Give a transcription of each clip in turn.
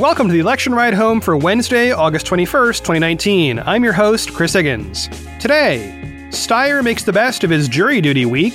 Welcome to the election ride home for Wednesday, August 21st, 2019. I'm your host, Chris Higgins. Today, Steyer makes the best of his jury duty week,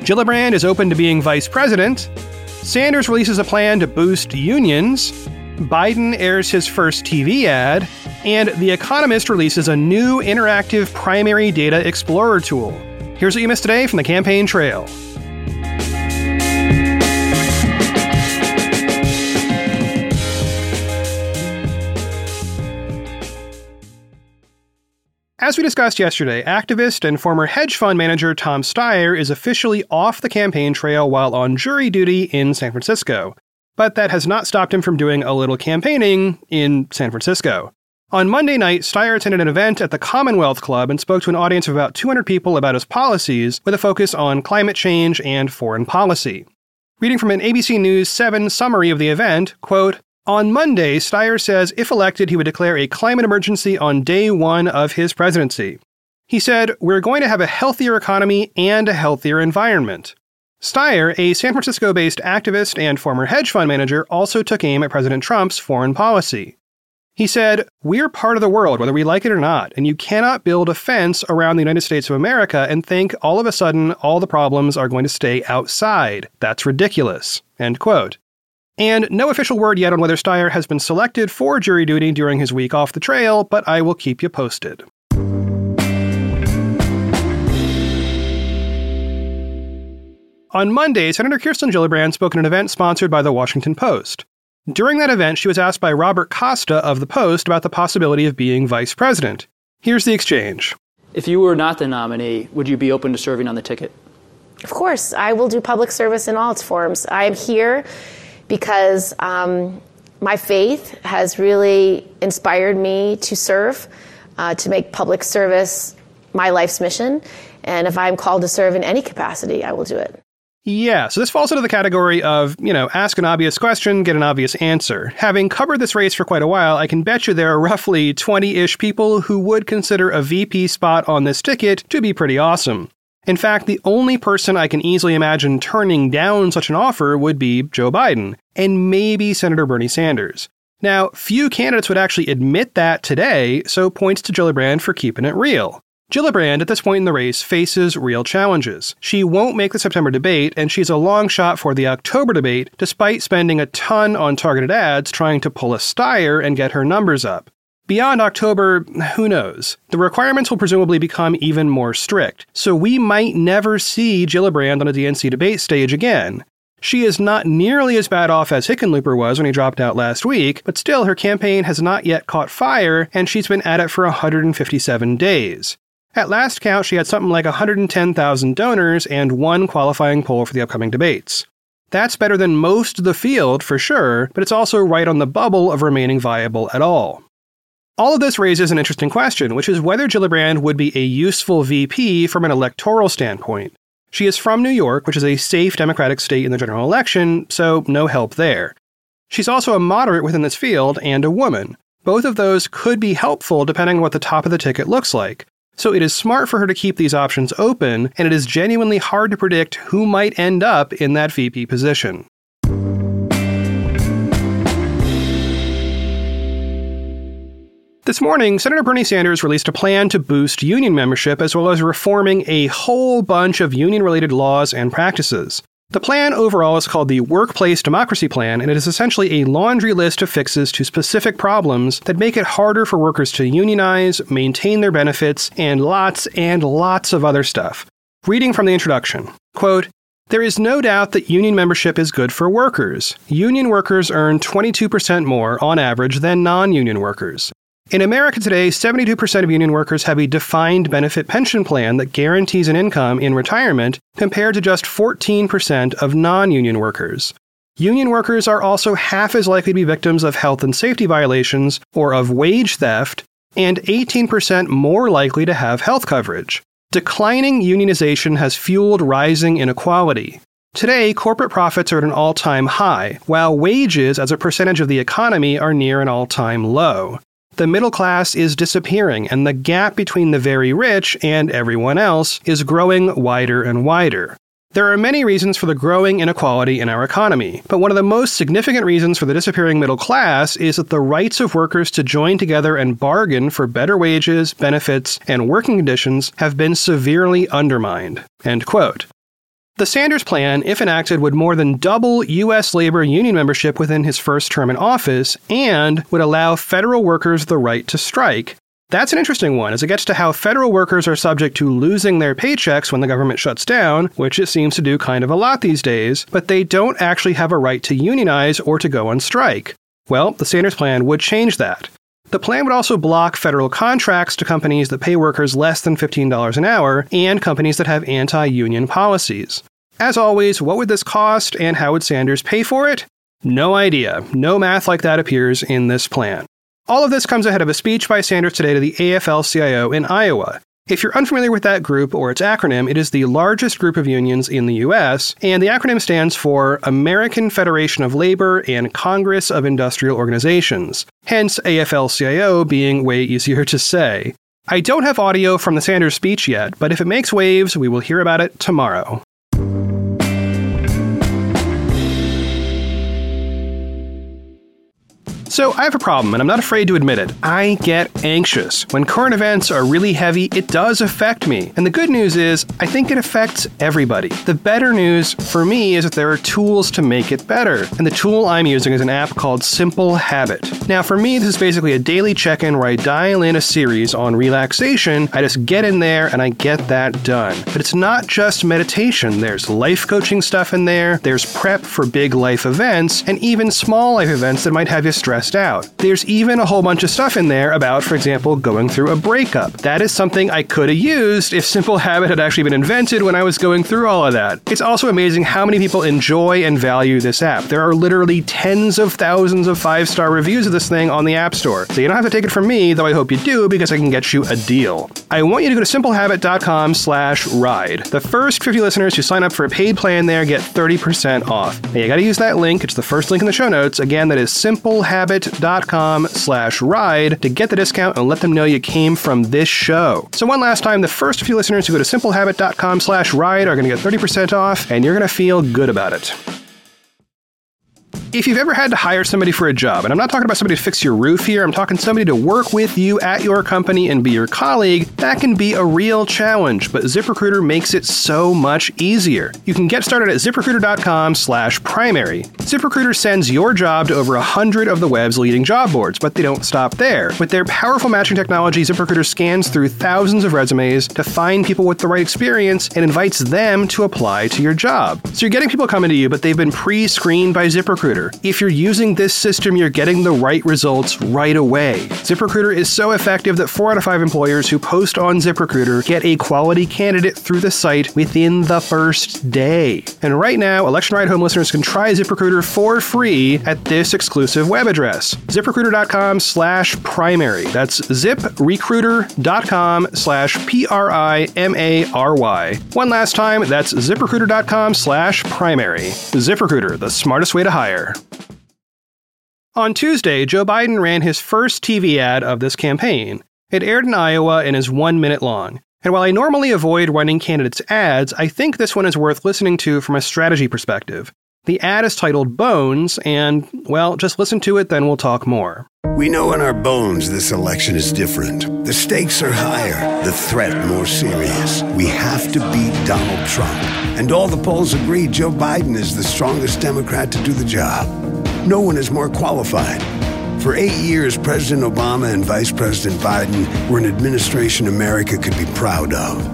Gillibrand is open to being vice president, Sanders releases a plan to boost unions, Biden airs his first TV ad, and The Economist releases a new interactive primary data explorer tool. Here's what you missed today from the campaign trail. As we discussed yesterday, activist and former hedge fund manager Tom Steyer is officially off the campaign trail while on jury duty in San Francisco. But that has not stopped him from doing a little campaigning in San Francisco. On Monday night, Steyer attended an event at the Commonwealth Club and spoke to an audience of about 200 people about his policies, with a focus on climate change and foreign policy. Reading from an ABC News 7 summary of the event, quote, on Monday, Steyer says if elected, he would declare a climate emergency on day one of his presidency. He said, We're going to have a healthier economy and a healthier environment. Steyer, a San Francisco based activist and former hedge fund manager, also took aim at President Trump's foreign policy. He said, We're part of the world, whether we like it or not, and you cannot build a fence around the United States of America and think all of a sudden all the problems are going to stay outside. That's ridiculous. End quote. And no official word yet on whether Steyer has been selected for jury duty during his week off the trail, but I will keep you posted. On Monday, Senator Kirsten Gillibrand spoke at an event sponsored by the Washington Post. During that event, she was asked by Robert Costa of the Post about the possibility of being vice president. Here's the exchange. If you were not the nominee, would you be open to serving on the ticket? Of course. I will do public service in all its forms. I am here because um, my faith has really inspired me to serve, uh, to make public service my life's mission. And if I'm called to serve in any capacity, I will do it. Yeah, so this falls into the category of, you know, ask an obvious question, get an obvious answer. Having covered this race for quite a while, I can bet you there are roughly 20 ish people who would consider a VP spot on this ticket to be pretty awesome. In fact, the only person I can easily imagine turning down such an offer would be Joe Biden, and maybe Senator Bernie Sanders. Now, few candidates would actually admit that today, so points to Gillibrand for keeping it real. Gillibrand, at this point in the race, faces real challenges. She won't make the September debate, and she's a long shot for the October debate, despite spending a ton on targeted ads trying to pull a Steyer and get her numbers up. Beyond October, who knows? The requirements will presumably become even more strict, so we might never see Gillibrand on a DNC debate stage again. She is not nearly as bad off as Hickenlooper was when he dropped out last week, but still her campaign has not yet caught fire, and she's been at it for 157 days. At last count, she had something like 110,000 donors and one qualifying poll for the upcoming debates. That's better than most of the field, for sure, but it's also right on the bubble of remaining viable at all. All of this raises an interesting question, which is whether Gillibrand would be a useful VP from an electoral standpoint. She is from New York, which is a safe Democratic state in the general election, so no help there. She's also a moderate within this field and a woman. Both of those could be helpful depending on what the top of the ticket looks like. So it is smart for her to keep these options open, and it is genuinely hard to predict who might end up in that VP position. This morning, Senator Bernie Sanders released a plan to boost union membership as well as reforming a whole bunch of union related laws and practices. The plan overall is called the Workplace Democracy Plan, and it is essentially a laundry list of fixes to specific problems that make it harder for workers to unionize, maintain their benefits, and lots and lots of other stuff. Reading from the introduction quote, there is no doubt that union membership is good for workers. Union workers earn 22% more on average than non union workers. In America today, 72% of union workers have a defined benefit pension plan that guarantees an income in retirement compared to just 14% of non union workers. Union workers are also half as likely to be victims of health and safety violations or of wage theft, and 18% more likely to have health coverage. Declining unionization has fueled rising inequality. Today, corporate profits are at an all time high, while wages as a percentage of the economy are near an all time low the middle class is disappearing, and the gap between the very rich and everyone else is growing wider and wider. There are many reasons for the growing inequality in our economy, but one of the most significant reasons for the disappearing middle class is that the rights of workers to join together and bargain for better wages, benefits, and working conditions have been severely undermined. End quote. The Sanders plan, if enacted, would more than double U.S. labor union membership within his first term in office and would allow federal workers the right to strike. That's an interesting one, as it gets to how federal workers are subject to losing their paychecks when the government shuts down, which it seems to do kind of a lot these days, but they don't actually have a right to unionize or to go on strike. Well, the Sanders plan would change that. The plan would also block federal contracts to companies that pay workers less than $15 an hour and companies that have anti union policies. As always, what would this cost and how would Sanders pay for it? No idea. No math like that appears in this plan. All of this comes ahead of a speech by Sanders today to the AFL CIO in Iowa. If you're unfamiliar with that group or its acronym, it is the largest group of unions in the US, and the acronym stands for American Federation of Labor and Congress of Industrial Organizations, hence AFL CIO being way easier to say. I don't have audio from the Sanders speech yet, but if it makes waves, we will hear about it tomorrow. So, I have a problem, and I'm not afraid to admit it. I get anxious. When current events are really heavy, it does affect me. And the good news is, I think it affects everybody. The better news for me is that there are tools to make it better. And the tool I'm using is an app called Simple Habit. Now, for me, this is basically a daily check in where I dial in a series on relaxation. I just get in there and I get that done. But it's not just meditation, there's life coaching stuff in there, there's prep for big life events, and even small life events that might have you stressed stressed out. There's even a whole bunch of stuff in there about, for example, going through a breakup. That is something I could have used if Simple Habit had actually been invented when I was going through all of that. It's also amazing how many people enjoy and value this app. There are literally tens of thousands of five star reviews of this thing on the App Store. So you don't have to take it from me, though I hope you do because I can get you a deal. I want you to go to simplehabit.com slash ride. The first 50 listeners who sign up for a paid plan there get 30% off. Now you gotta use that link. It's the first link in the show notes. Again, that is simplehabit habit.com slash ride to get the discount and let them know you came from this show. So one last time, the first few listeners who go to simplehabit.com slash ride are going to get 30% off and you're going to feel good about it. If you've ever had to hire somebody for a job, and I'm not talking about somebody to fix your roof here, I'm talking somebody to work with you at your company and be your colleague, that can be a real challenge, but ZipRecruiter makes it so much easier. You can get started at ziprecruiter.com slash primary. ZipRecruiter sends your job to over 100 of the web's leading job boards, but they don't stop there. With their powerful matching technology, ZipRecruiter scans through thousands of resumes to find people with the right experience and invites them to apply to your job. So you're getting people coming to you, but they've been pre-screened by ZipRecruiter ZipRecruiter. If you're using this system, you're getting the right results right away. ZipRecruiter is so effective that 4 out of 5 employers who post on ZipRecruiter get a quality candidate through the site within the first day. And right now, Election Ride Home listeners can try ZipRecruiter for free at this exclusive web address, ziprecruiter.com slash primary. That's ziprecruiter.com slash P-R-I-M-A-R-Y. One last time, that's ziprecruiter.com slash primary. ZipRecruiter, the smartest way to hire. On Tuesday, Joe Biden ran his first TV ad of this campaign. It aired in Iowa and is one minute long. And while I normally avoid running candidates' ads, I think this one is worth listening to from a strategy perspective. The ad is titled Bones, and, well, just listen to it, then we'll talk more. We know in our bones this election is different. The stakes are higher, the threat more serious. We have to beat Donald Trump. And all the polls agree Joe Biden is the strongest Democrat to do the job. No one is more qualified. For eight years, President Obama and Vice President Biden were an administration America could be proud of.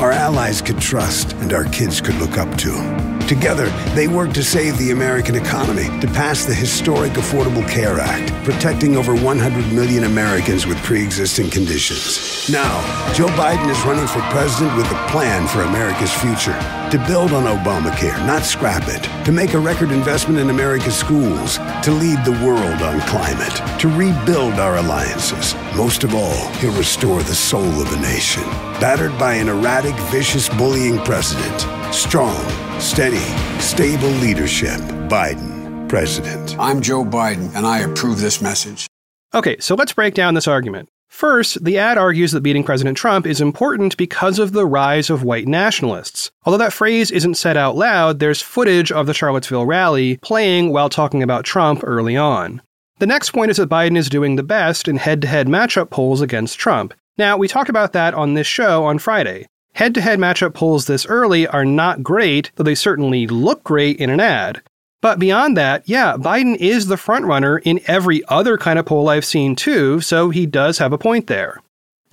Our allies could trust, and our kids could look up to. Together, they work to save the American economy, to pass the historic Affordable Care Act, protecting over 100 million Americans with pre existing conditions. Now, Joe Biden is running for president with a plan for America's future to build on Obamacare, not scrap it, to make a record investment in America's schools, to lead the world on climate, to rebuild our alliances. Most of all, he'll restore the soul of a nation, battered by an erratic, vicious, bullying president. Strong Steady, stable leadership. Biden, president. I'm Joe Biden, and I approve this message. Okay, so let's break down this argument. First, the ad argues that beating President Trump is important because of the rise of white nationalists. Although that phrase isn't said out loud, there's footage of the Charlottesville rally playing while talking about Trump early on. The next point is that Biden is doing the best in head to head matchup polls against Trump. Now, we talked about that on this show on Friday. Head to head matchup polls this early are not great, though they certainly look great in an ad. But beyond that, yeah, Biden is the frontrunner in every other kind of poll I've seen too, so he does have a point there.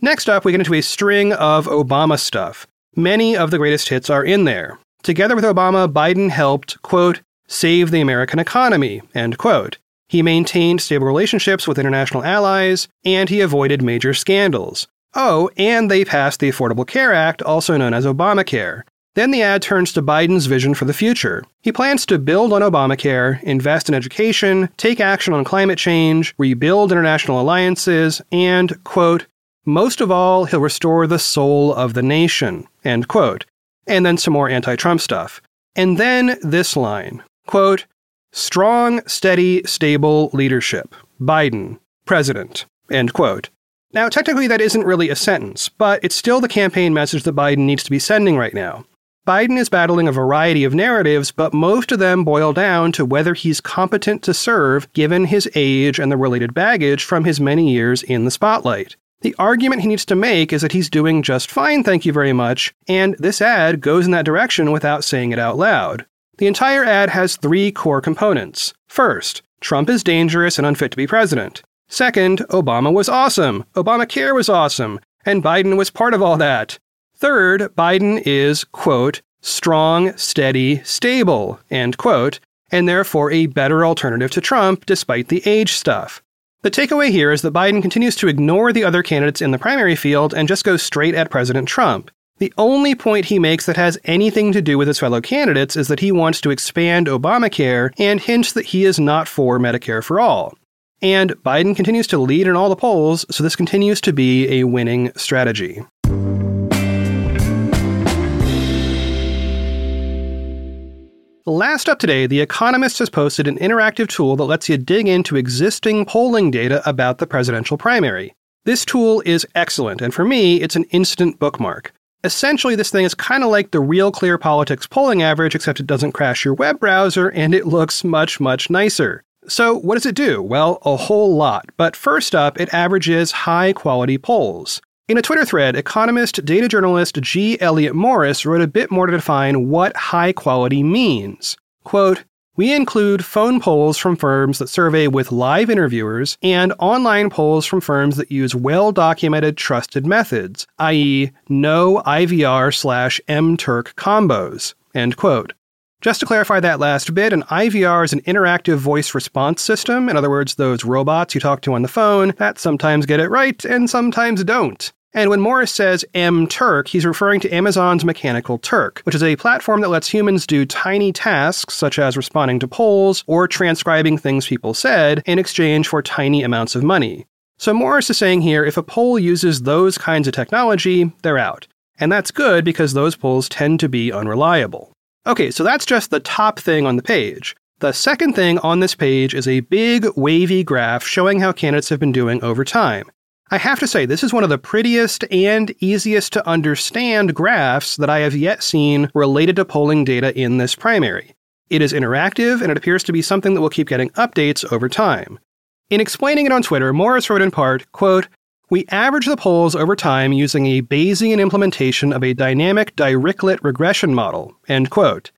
Next up, we get into a string of Obama stuff. Many of the greatest hits are in there. Together with Obama, Biden helped, quote, save the American economy, end quote. He maintained stable relationships with international allies, and he avoided major scandals. Oh, and they passed the Affordable Care Act, also known as Obamacare. Then the ad turns to Biden's vision for the future. He plans to build on Obamacare, invest in education, take action on climate change, rebuild international alliances, and, quote, most of all, he'll restore the soul of the nation, end quote. And then some more anti Trump stuff. And then this line, quote, strong, steady, stable leadership. Biden, president, end quote. Now, technically, that isn't really a sentence, but it's still the campaign message that Biden needs to be sending right now. Biden is battling a variety of narratives, but most of them boil down to whether he's competent to serve given his age and the related baggage from his many years in the spotlight. The argument he needs to make is that he's doing just fine, thank you very much, and this ad goes in that direction without saying it out loud. The entire ad has three core components. First, Trump is dangerous and unfit to be president. Second, Obama was awesome, Obamacare was awesome, and Biden was part of all that. Third, Biden is, quote, strong, steady, stable, end quote, and therefore a better alternative to Trump despite the age stuff. The takeaway here is that Biden continues to ignore the other candidates in the primary field and just goes straight at President Trump. The only point he makes that has anything to do with his fellow candidates is that he wants to expand Obamacare and hints that he is not for Medicare for all. And Biden continues to lead in all the polls, so this continues to be a winning strategy. Last up today, The Economist has posted an interactive tool that lets you dig into existing polling data about the presidential primary. This tool is excellent, and for me, it's an instant bookmark. Essentially, this thing is kind of like the Real Clear Politics polling average, except it doesn't crash your web browser and it looks much, much nicer. So, what does it do? Well, a whole lot. But first up, it averages high quality polls. In a Twitter thread, economist data journalist G. Elliott Morris wrote a bit more to define what high quality means. Quote, we include phone polls from firms that survey with live interviewers and online polls from firms that use well documented trusted methods, i.e., no IVR slash MTurk combos. End quote. Just to clarify that last bit, an IVR is an interactive voice response system. In other words, those robots you talk to on the phone that sometimes get it right and sometimes don't. And when Morris says M Turk, he's referring to Amazon's Mechanical Turk, which is a platform that lets humans do tiny tasks such as responding to polls or transcribing things people said in exchange for tiny amounts of money. So Morris is saying here if a poll uses those kinds of technology, they're out. And that's good because those polls tend to be unreliable. Okay, so that's just the top thing on the page. The second thing on this page is a big wavy graph showing how candidates have been doing over time. I have to say, this is one of the prettiest and easiest to understand graphs that I have yet seen related to polling data in this primary. It is interactive, and it appears to be something that will keep getting updates over time. In explaining it on Twitter, Morris wrote in part, quote, we average the polls over time using a Bayesian implementation of a dynamic Dirichlet regression model, end quote.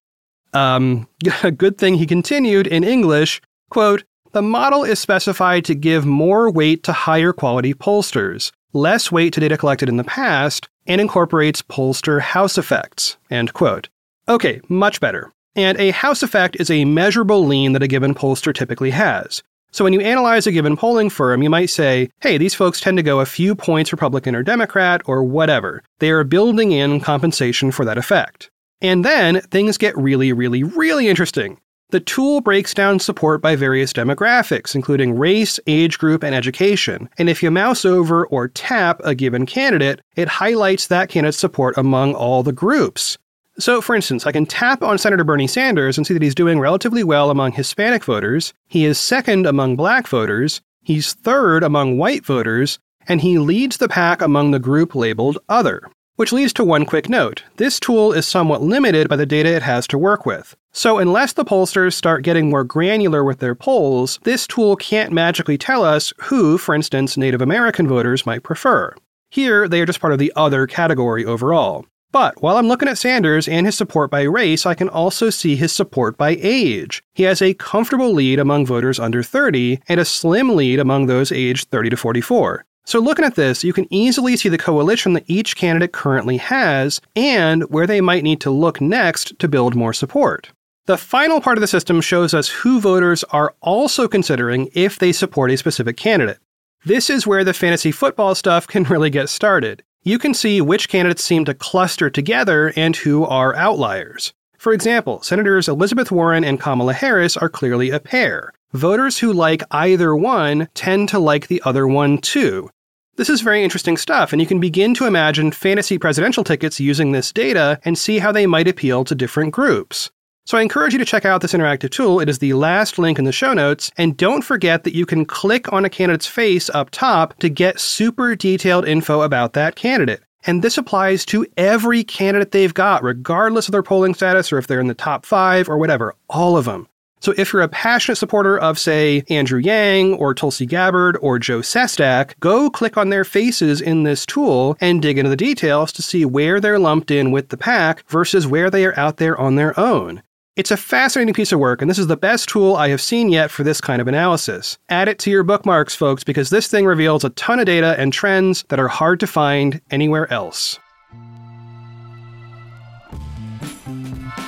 Um, a good thing he continued in English, quote, the model is specified to give more weight to higher quality pollsters, less weight to data collected in the past, and incorporates pollster house effects. End quote. Okay, much better. And a house effect is a measurable lean that a given pollster typically has. So when you analyze a given polling firm, you might say, hey, these folks tend to go a few points Republican or Democrat or whatever. They are building in compensation for that effect. And then things get really, really, really interesting. The tool breaks down support by various demographics, including race, age group, and education. And if you mouse over or tap a given candidate, it highlights that candidate's support among all the groups. So, for instance, I can tap on Senator Bernie Sanders and see that he's doing relatively well among Hispanic voters, he is second among black voters, he's third among white voters, and he leads the pack among the group labeled Other. Which leads to one quick note. This tool is somewhat limited by the data it has to work with. So, unless the pollsters start getting more granular with their polls, this tool can't magically tell us who, for instance, Native American voters might prefer. Here, they are just part of the other category overall. But while I'm looking at Sanders and his support by race, I can also see his support by age. He has a comfortable lead among voters under 30 and a slim lead among those aged 30 to 44. So, looking at this, you can easily see the coalition that each candidate currently has and where they might need to look next to build more support. The final part of the system shows us who voters are also considering if they support a specific candidate. This is where the fantasy football stuff can really get started you can see which candidates seem to cluster together and who are outliers. For example, Senators Elizabeth Warren and Kamala Harris are clearly a pair. Voters who like either one tend to like the other one too. This is very interesting stuff, and you can begin to imagine fantasy presidential tickets using this data and see how they might appeal to different groups. So I encourage you to check out this interactive tool. It is the last link in the show notes. And don't forget that you can click on a candidate's face up top to get super detailed info about that candidate. And this applies to every candidate they've got, regardless of their polling status or if they're in the top five or whatever, all of them. So if you're a passionate supporter of, say, Andrew Yang or Tulsi Gabbard or Joe Sestak, go click on their faces in this tool and dig into the details to see where they're lumped in with the pack versus where they are out there on their own. It's a fascinating piece of work, and this is the best tool I have seen yet for this kind of analysis. Add it to your bookmarks, folks, because this thing reveals a ton of data and trends that are hard to find anywhere else.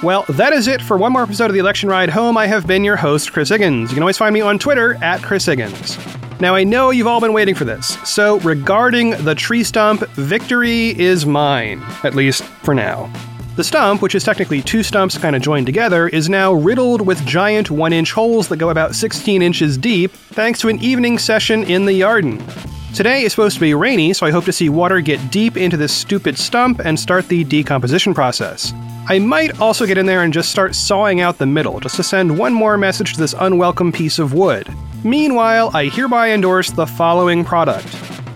Well, that is it for one more episode of the Election Ride Home. I have been your host, Chris Higgins. You can always find me on Twitter at Chris Higgins. Now, I know you've all been waiting for this, so regarding the tree stump, victory is mine, at least for now. The stump, which is technically two stumps kind of joined together, is now riddled with giant 1 inch holes that go about 16 inches deep, thanks to an evening session in the Yarden. Today is supposed to be rainy, so I hope to see water get deep into this stupid stump and start the decomposition process. I might also get in there and just start sawing out the middle, just to send one more message to this unwelcome piece of wood. Meanwhile, I hereby endorse the following product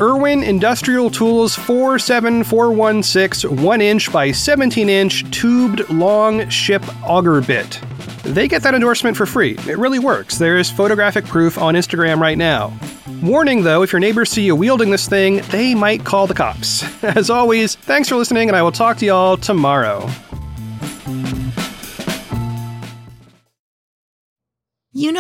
Irwin Industrial Tools 47416 1 inch by 17 inch tubed long ship auger bit. They get that endorsement for free. It really works. There is photographic proof on Instagram right now. Warning though, if your neighbors see you wielding this thing, they might call the cops. As always, thanks for listening, and I will talk to y'all tomorrow.